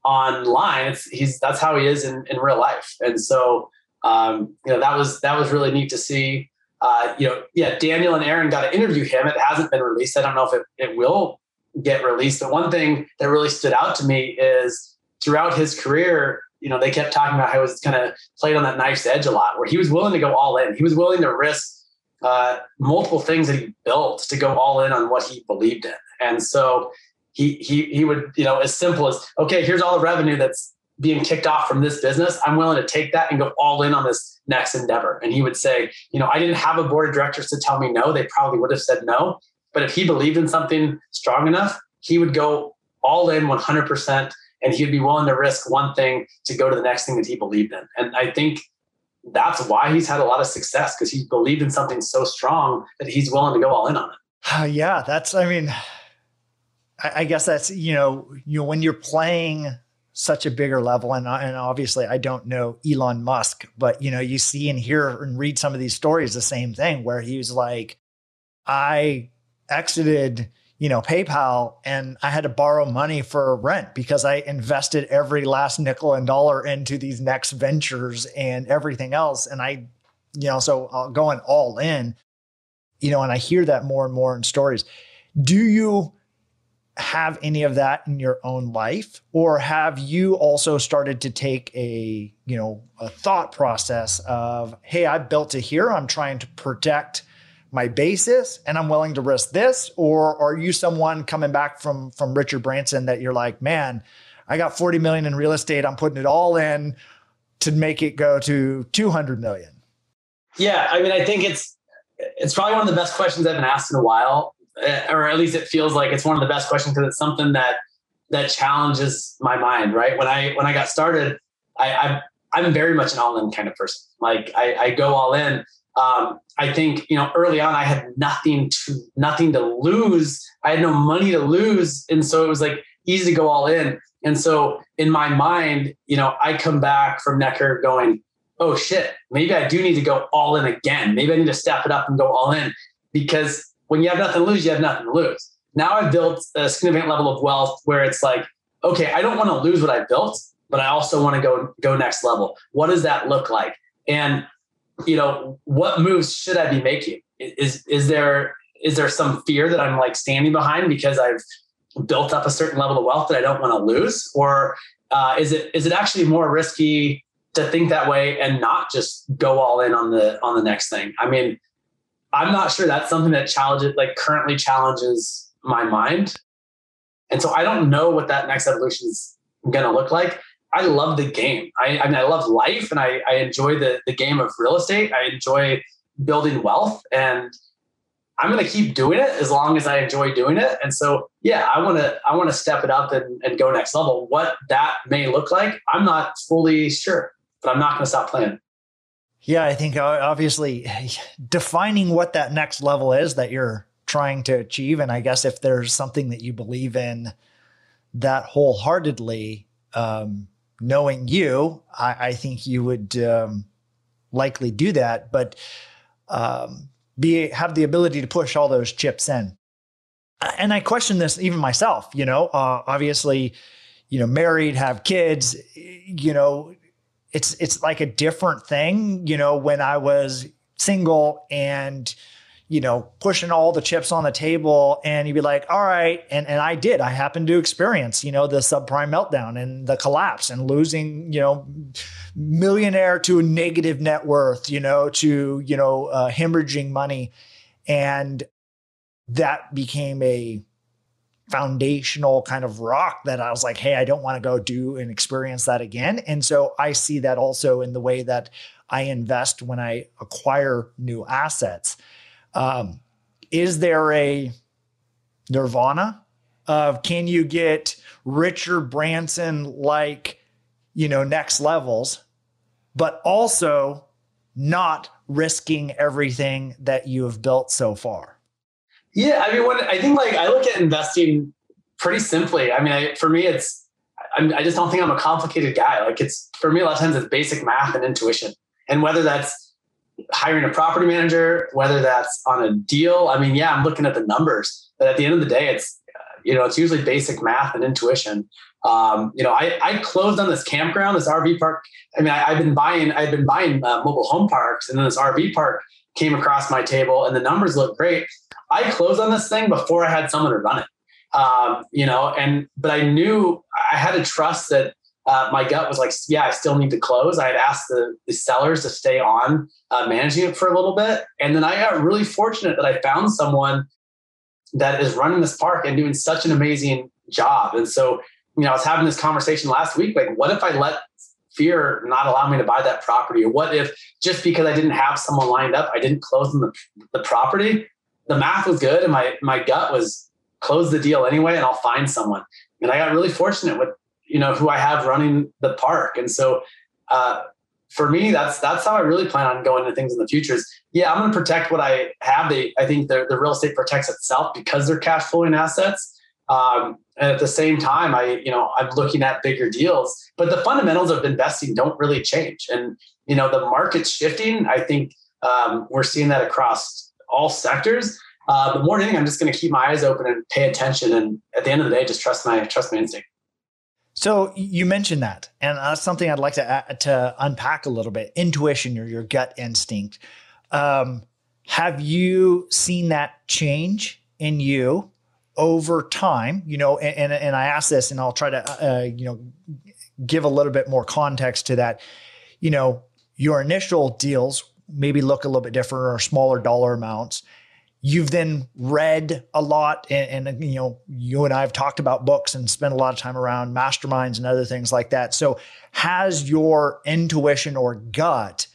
online, it's, he's that's how he is in, in real life, and so um, you know that was that was really neat to see. Uh, you know, yeah, Daniel and Aaron got to interview him. It hasn't been released. I don't know if it, it will get released. But one thing that really stood out to me is throughout his career, you know, they kept talking about how he was kind of played on that knife's edge a lot, where he was willing to go all in. He was willing to risk uh, multiple things that he built to go all in on what he believed in. And so he he he would, you know, as simple as, okay, here's all the revenue that's being kicked off from this business. I'm willing to take that and go all in on this next endeavor. And he would say, you know, I didn't have a board of directors to tell me no. They probably would have said no. But if he believed in something strong enough, he would go all in 100% and he'd be willing to risk one thing to go to the next thing that he believed in. And I think that's why he's had a lot of success because he believed in something so strong that he's willing to go all in on it. Uh, yeah, that's, I mean, I, I guess that's, you know, you know, when you're playing such a bigger level and, and obviously i don't know elon musk but you know you see and hear and read some of these stories the same thing where he was like i exited, you know, PayPal and I had to borrow money for rent because I invested every last nickel and dollar into these next ventures and everything else. And I, you know, so uh, going all in, you know, and I hear that more and more in stories. Do you have any of that in your own life or have you also started to take a you know a thought process of hey i built it here i'm trying to protect my basis and I'm willing to risk this? Or are you someone coming back from from Richard Branson that you're like, man, I got 40 million in real estate. I'm putting it all in to make it go to 200 million. Yeah, I mean, I think it's it's probably one of the best questions I've been asked in a while, eh, or at least it feels like it's one of the best questions because it's something that that challenges my mind. Right when I when I got started, I, I I'm very much an all in kind of person. Like I, I go all in, um, I think you know early on I had nothing to nothing to lose. I had no money to lose, and so it was like easy to go all in. And so in my mind, you know, I come back from Necker going, "Oh shit, maybe I do need to go all in again. Maybe I need to step it up and go all in." Because when you have nothing to lose, you have nothing to lose. Now I've built a significant level of wealth where it's like, okay, I don't want to lose what I built, but I also want to go go next level. What does that look like? And you know, what moves should I be making? Is is there is there some fear that I'm like standing behind because I've built up a certain level of wealth that I don't want to lose, or uh, is it is it actually more risky to think that way and not just go all in on the on the next thing? I mean, I'm not sure that's something that challenges like currently challenges my mind, and so I don't know what that next evolution is going to look like. I love the game. I, I mean, I love life and I, I enjoy the, the game of real estate. I enjoy building wealth and I'm going to keep doing it as long as I enjoy doing it. And so, yeah, I want to, I want to step it up and, and go next level. What that may look like, I'm not fully sure, but I'm not going to stop playing. Yeah, I think uh, obviously defining what that next level is that you're trying to achieve. And I guess if there's something that you believe in that wholeheartedly, um, knowing you, I, I think you would um, likely do that, but um, be have the ability to push all those chips in. And I question this even myself. You know, uh, obviously, you know, married, have kids. You know, it's it's like a different thing. You know, when I was single and you know, pushing all the chips on the table and you'd be like, all right. And, and I did, I happened to experience, you know, the subprime meltdown and the collapse and losing, you know, millionaire to a negative net worth, you know, to, you know, uh, hemorrhaging money. And that became a foundational kind of rock that I was like, hey, I don't want to go do and experience that again. And so I see that also in the way that I invest when I acquire new assets um, is there a nirvana of can you get Richard Branson like you know, next levels, but also not risking everything that you have built so far? Yeah, I mean, when I think like I look at investing pretty simply. I mean, I, for me, it's I'm, I just don't think I'm a complicated guy. Like it's for me, a lot of times it's basic math and intuition, and whether that's hiring a property manager, whether that's on a deal. I mean, yeah, I'm looking at the numbers, but at the end of the day, it's you know, it's usually basic math and intuition. Um, you know, I, I closed on this campground, this RV park. I mean, I, have been buying, I've been buying uh, mobile home parks, and then this RV park came across my table, and the numbers look great. I closed on this thing before I had someone to run it. Um, you know, and but I knew I had to trust that uh, my gut was like, yeah, I still need to close. I had asked the, the sellers to stay on uh, managing it for a little bit, and then I got really fortunate that I found someone that is running this park and doing such an amazing job. And so, you know, I was having this conversation last week. Like, what if I let fear not allow me to buy that property? Or what if just because I didn't have someone lined up, I didn't close on the, the property? The math was good, and my my gut was close the deal anyway, and I'll find someone. And I got really fortunate with you know who I have running the park, and so. Uh, for me, that's that's how I really plan on going into things in the future. Is yeah, I'm going to protect what I have. They, I think the, the real estate protects itself because they're cash flowing assets. Um, and at the same time, I you know I'm looking at bigger deals, but the fundamentals of investing don't really change. And you know the market's shifting. I think um, we're seeing that across all sectors. Uh, but more than anything, I'm just going to keep my eyes open and pay attention. And at the end of the day, just trust my trust my instinct. So you mentioned that, and that's something I'd like to to unpack a little bit. Intuition or your gut instinct. Um, have you seen that change in you over time? You know, and and, and I ask this, and I'll try to uh, you know give a little bit more context to that. You know, your initial deals maybe look a little bit different or smaller dollar amounts You've then read a lot, and, and, you know, you and I have talked about books and spent a lot of time around masterminds and other things like that. So, has your intuition or gut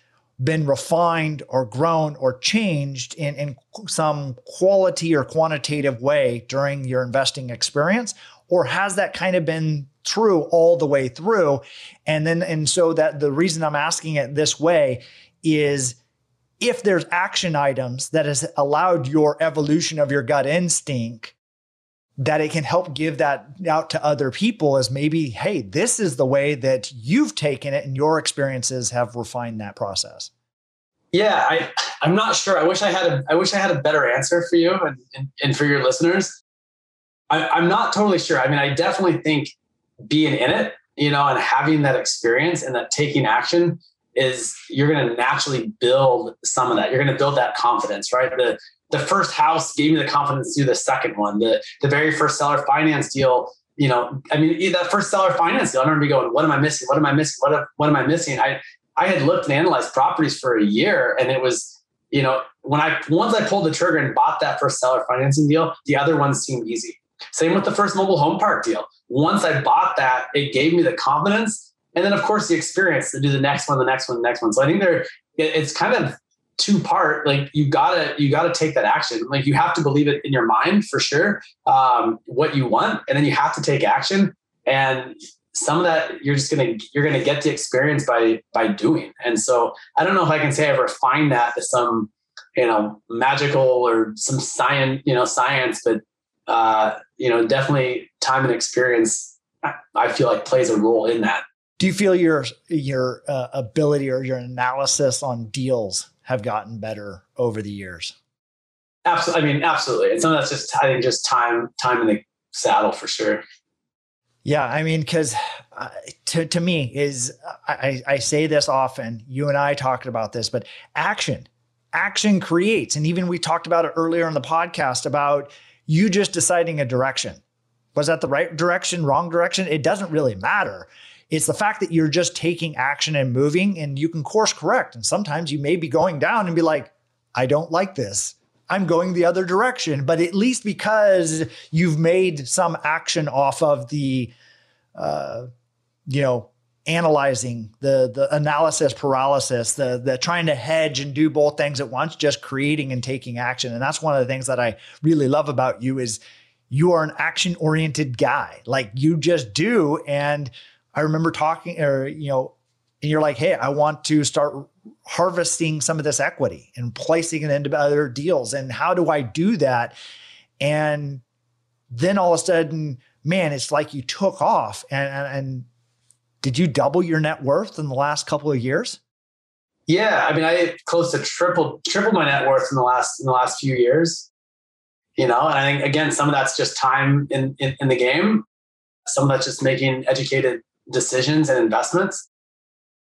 been refined or grown or changed in, in some quality or quantitative way during your investing experience? Or has that kind of been true all the way through? And then, and so that the reason I'm asking it this way is if there's action items that has allowed your evolution of your gut instinct that it can help give that out to other people as maybe hey this is the way that you've taken it and your experiences have refined that process. Yeah i i'm not sure. I wish i had a i wish i had a better answer for you and, and, and for your listeners. I, i'm not totally sure. I mean i definitely think being in it you know and having that experience and that taking action is you're going to naturally build some of that. You're going to build that confidence, right? The the first house gave me the confidence to do the second one. The the very first seller finance deal, you know, I mean, that first seller finance deal, I remember going, what am I missing? What am I missing? What, what am I missing? I I had looked and analyzed properties for a year, and it was, you know, when I once I pulled the trigger and bought that first seller financing deal, the other ones seemed easy. Same with the first mobile home park deal. Once I bought that, it gave me the confidence and then of course the experience to do the next one, the next one, the next one. So I think there, it's kind of two part. Like you gotta you gotta take that action. Like you have to believe it in your mind for sure, um, what you want, and then you have to take action. And some of that you're just gonna you're gonna get the experience by by doing. And so I don't know if I can say I refined that to some you know magical or some science you know science, but uh, you know definitely time and experience I feel like plays a role in that do you feel your your uh, ability or your analysis on deals have gotten better over the years? Absolutely. I mean, absolutely. And some of that's just I think just time time in the saddle for sure. Yeah, I mean, because uh, to to me is I, I say this often. You and I talked about this, but action, action creates, and even we talked about it earlier in the podcast about you just deciding a direction. Was that the right direction, wrong direction? It doesn't really matter. It's the fact that you're just taking action and moving and you can course correct. And sometimes you may be going down and be like, I don't like this. I'm going the other direction. But at least because you've made some action off of the, uh, you know, analyzing the the analysis paralysis the the trying to hedge and do both things at once just creating and taking action and that's one of the things that I really love about you is you are an action oriented guy like you just do and I remember talking, or you know, and you're like, hey, I want to start harvesting some of this equity and placing it into other deals. And how do I do that? And then all of a sudden, man, it's like you took off. And, and, and did you double your net worth in the last couple of years? Yeah, I mean, I close to triple triple my net worth in the last in the last few years. You know, and I think again, some of that's just time in, in, in the game. Some of that's just making educated decisions and investments.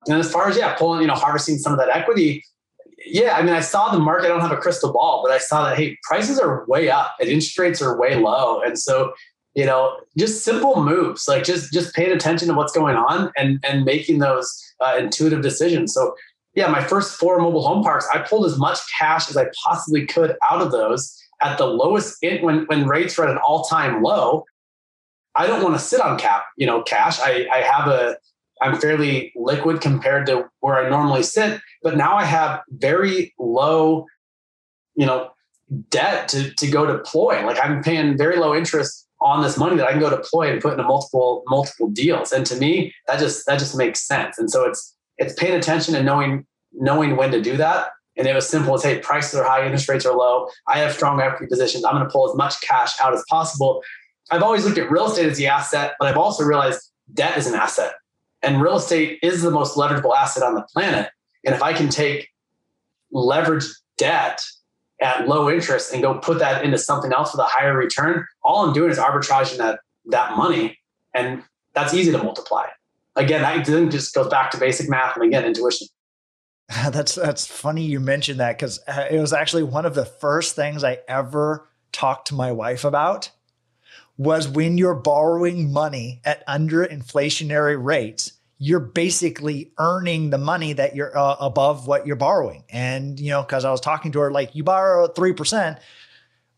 And as far as yeah, pulling, you know, harvesting some of that equity, yeah, I mean, I saw the market. I don't have a crystal ball, but I saw that hey, prices are way up and interest rates are way low, and so you know, just simple moves like just just paying attention to what's going on and and making those uh, intuitive decisions. So yeah, my first four mobile home parks, I pulled as much cash as I possibly could out of those at the lowest in, when when rates were at an all time low. I don't want to sit on cap, you know, cash. I I have a I'm fairly liquid compared to where I normally sit, but now I have very low, you know, debt to, to go deploy. Like I'm paying very low interest on this money that I can go deploy and put into multiple, multiple deals. And to me, that just, that just makes sense. And so it's, it's paying attention and knowing, knowing when to do that. And it was simple as, hey, prices are high, interest rates are low. I have strong equity positions. I'm going to pull as much cash out as possible. I've always looked at real estate as the asset, but I've also realized debt is an asset. And real estate is the most leverageable asset on the planet. And if I can take leverage debt at low interest and go put that into something else with a higher return, all I'm doing is arbitraging that that money. And that's easy to multiply. Again, that then just goes back to basic math and again, intuition. That's that's funny you mentioned that because uh, it was actually one of the first things I ever talked to my wife about was when you're borrowing money at under inflationary rates, you're basically earning the money that you're uh, above what you're borrowing. And, you know, because I was talking to her, like, you borrow 3%,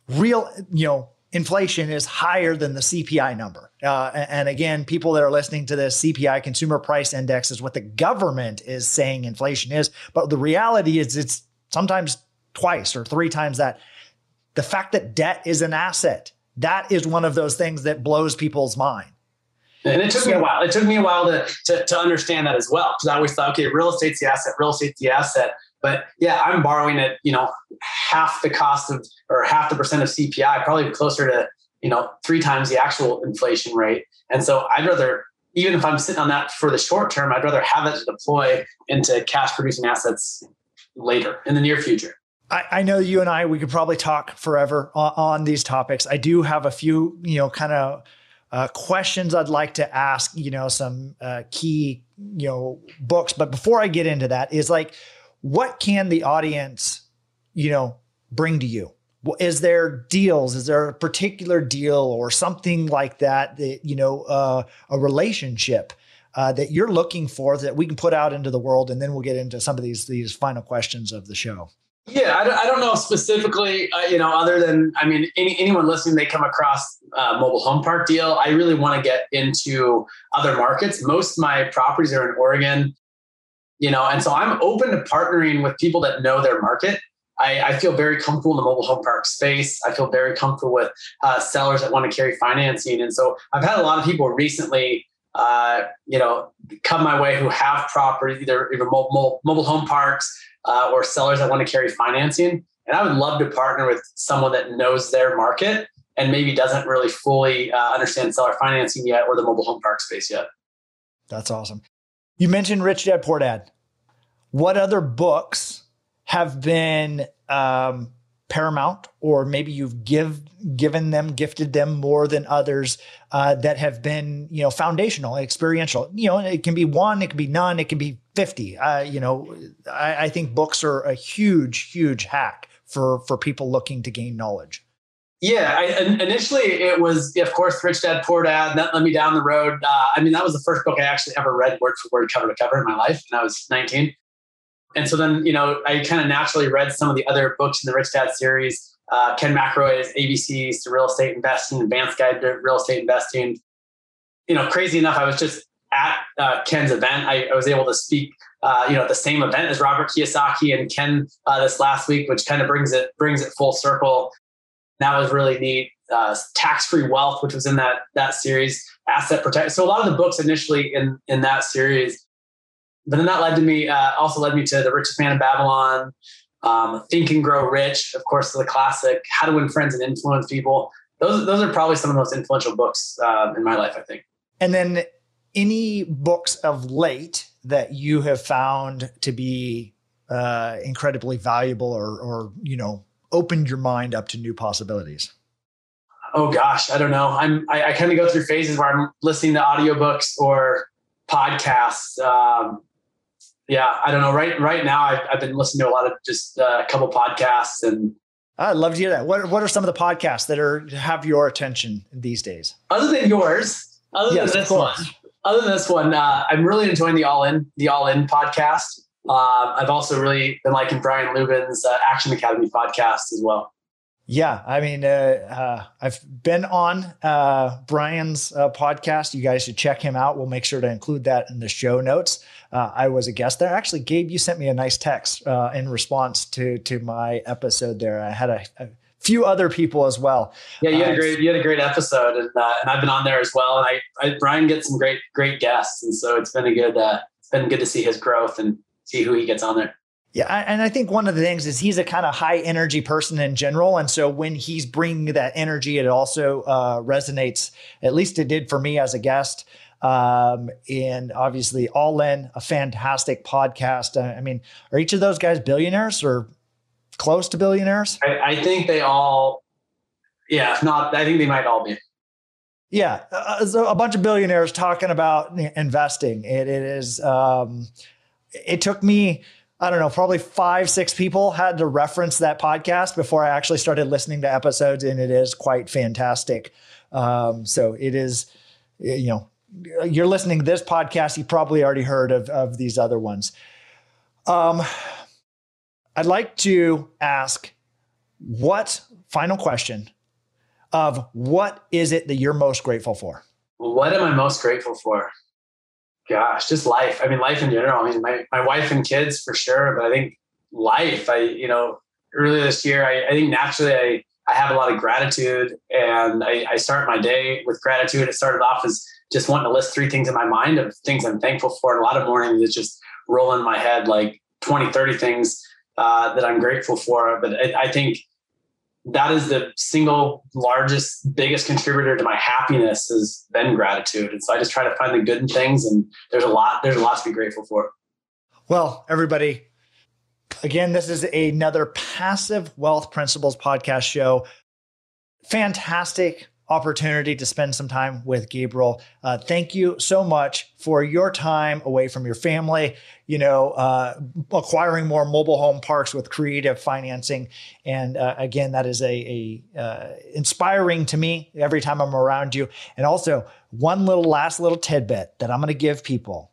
real, you know, inflation is higher than the CPI number. Uh, and again, people that are listening to this CPI consumer price index is what the government is saying inflation is. But the reality is it's sometimes twice or three times that. The fact that debt is an asset that is one of those things that blows people's mind. And it took me a while. It took me a while to, to, to understand that as well. Because I always thought, okay, real estate's the asset, real estate's the asset. But yeah, I'm borrowing at, you know, half the cost of or half the percent of CPI, probably closer to, you know, three times the actual inflation rate. And so I'd rather, even if I'm sitting on that for the short term, I'd rather have it to deploy into cash producing assets later in the near future. I, I, know you and I, we could probably talk forever on, on these topics. I do have a few, you know, kind of uh, questions I'd like to ask, you know, some uh, key, you know, books. But before I get into that, is like, what can the audience, you know, bring to you? Is there deals? Is there a particular deal or something like that that, you know, uh, a relationship uh, that you're looking for that we can put out into the world? And then we'll get into some of these, these final questions of the show. Yeah, I don't, I don't know specifically, uh, you know, other than, I mean, any, anyone listening, they come across a mobile home park deal. I really want to get into other markets. Most my properties are in Oregon, you know, and so I'm open to partnering with people that know their market. I, I feel very comfortable in the mobile home park space. I feel very comfortable with uh, sellers that want to carry financing. And so I've had a lot of people recently uh, you know, come my way who have property, either, mobile, mobile home parks uh, or sellers that want to carry financing. And I would love to partner with someone that knows their market and maybe doesn't really fully uh, understand seller financing yet or the mobile home park space yet. That's awesome. You mentioned Rich Dad Poor Dad. What other books have been um, paramount, or maybe you've give given them, gifted them more than others uh, that have been, you know, foundational, experiential. You know, it can be one, it can be none, it can be fifty. Uh, you know, I, I think books are a huge, huge hack for for people looking to gain knowledge. Yeah, I, initially it was, of course, Rich Dad Poor Dad. That led me down the road. Uh, I mean, that was the first book I actually ever read word for word, cover to cover in my life, and I was 19. And so then, you know, I kind of naturally read some of the other books in the Rich Dad series. Uh, Ken McElroy's ABCs to Real Estate Investing, Advanced Guide to Real Estate Investing. You know, crazy enough, I was just at uh, Ken's event. I, I, was able to speak, uh, you know, at the same event as Robert Kiyosaki and Ken uh, this last week, which kind of brings it brings it full circle. That was really neat. uh, Tax Free Wealth, which was in that that series, Asset Protect. So a lot of the books initially in in that series, but then that led to me uh, also led me to The Richest Man in Babylon, um, Think and Grow Rich, of course, the classic How to Win Friends and Influence People. Those those are probably some of the most influential books uh, in my life, I think. And then any books of late that you have found to be uh, incredibly valuable or, or you know opened your mind up to new possibilities? Oh gosh, I don't know. I'm I, I kind of go through phases where I'm listening to audiobooks or podcasts. Um, yeah, I don't know. Right right now, I've, I've been listening to a lot of just uh, a couple podcasts and. I'd love to hear that. What What are some of the podcasts that are have your attention these days? Other than yours, other yes, than this one, other than this one, uh, I'm really enjoying the All In the All In podcast. Uh, I've also really been liking Brian Luebben's uh, Action Academy podcast as well. Yeah, I mean, uh, uh I've been on uh, Brian's uh, podcast. You guys should check him out. We'll make sure to include that in the show notes. Uh, I was a guest there. Actually, Gabe, you sent me a nice text uh, in response to to my episode there. I had a, a few other people as well. Yeah, you had a uh, great you had a great episode, and, and I've been on there as well. And I, I Brian gets some great great guests, and so it's been a good it's been good to see his growth and see who he gets on there. Yeah, and I think one of the things is he's a kind of high energy person in general, and so when he's bringing that energy, it also uh, resonates. At least it did for me as a guest. Um, and obviously, All In, a fantastic podcast. Uh, I mean, are each of those guys billionaires or close to billionaires? I, I think they all, yeah, if not, I think they might all be. Yeah, uh, so a bunch of billionaires talking about investing. it, it is. Um, it took me I don't know, probably five, six people had to reference that podcast before I actually started listening to episodes, and it is quite fantastic. Um, so it is, you know, you're listening to this podcast, you probably already heard of, of these other ones. Um, I'd like to ask what final question of what is it that you're most grateful for? What am I most grateful for? gosh, just life. I mean, life in general. I mean, my, my wife and kids for sure, but I think life, I, you know, earlier this year, I, I think naturally I, I have a lot of gratitude and I, I start my day with gratitude. It started off as just wanting to list three things in my mind of things I'm thankful for. And a lot of mornings it's just rolling in my head like 20, 30 things uh, that I'm grateful for. But I, I think that is the single largest, biggest contributor to my happiness has been gratitude. And so I just try to find the good in things. And there's a lot, there's a lot to be grateful for. Well, everybody, again, this is another passive wealth principles podcast show. Fantastic opportunity to spend some time with Gabriel. Uh, thank you so much for your time away from your family, you know, uh, acquiring more mobile home parks with creative financing. And uh, again, that is a, a uh, inspiring to me every time I'm around you. And also one little last little tidbit that I'm going to give people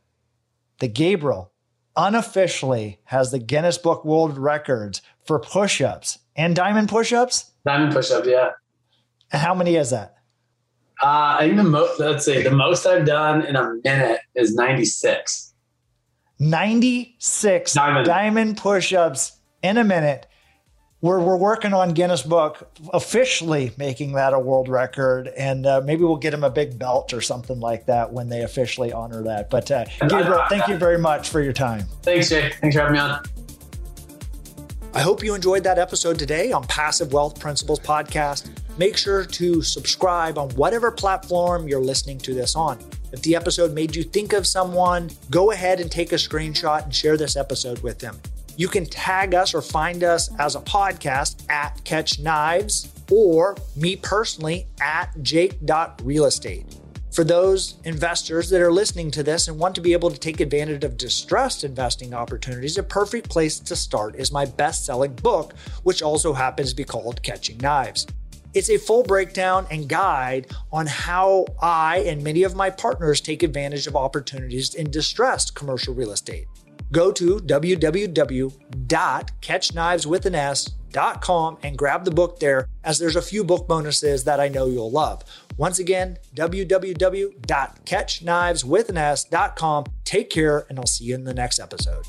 that Gabriel unofficially has the Guinness Book World Records for push-ups and diamond push-ups. Diamond push-up, yeah. How many is that? Uh, I think the most, let's say the most I've done in a minute is 96. 96 diamond, diamond push ups in a minute. We're, we're working on Guinness Book officially making that a world record. And uh, maybe we'll get him a big belt or something like that when they officially honor that. But uh, Gabriel, thank you very much for your time. Thanks, Jay. Thanks for having me on. I hope you enjoyed that episode today on Passive Wealth Principles Podcast make sure to subscribe on whatever platform you're listening to this on. If the episode made you think of someone, go ahead and take a screenshot and share this episode with them. You can tag us or find us as a podcast at Catch Knives or me personally at jake.realestate. For those investors that are listening to this and want to be able to take advantage of distressed investing opportunities, a perfect place to start is my best selling book, which also happens to be called Catching Knives. It's a full breakdown and guide on how I and many of my partners take advantage of opportunities in distressed commercial real estate. Go to www.catchkniveswithanes.com and grab the book there, as there's a few book bonuses that I know you'll love. Once again, www.catchkniveswithanes.com. Take care, and I'll see you in the next episode.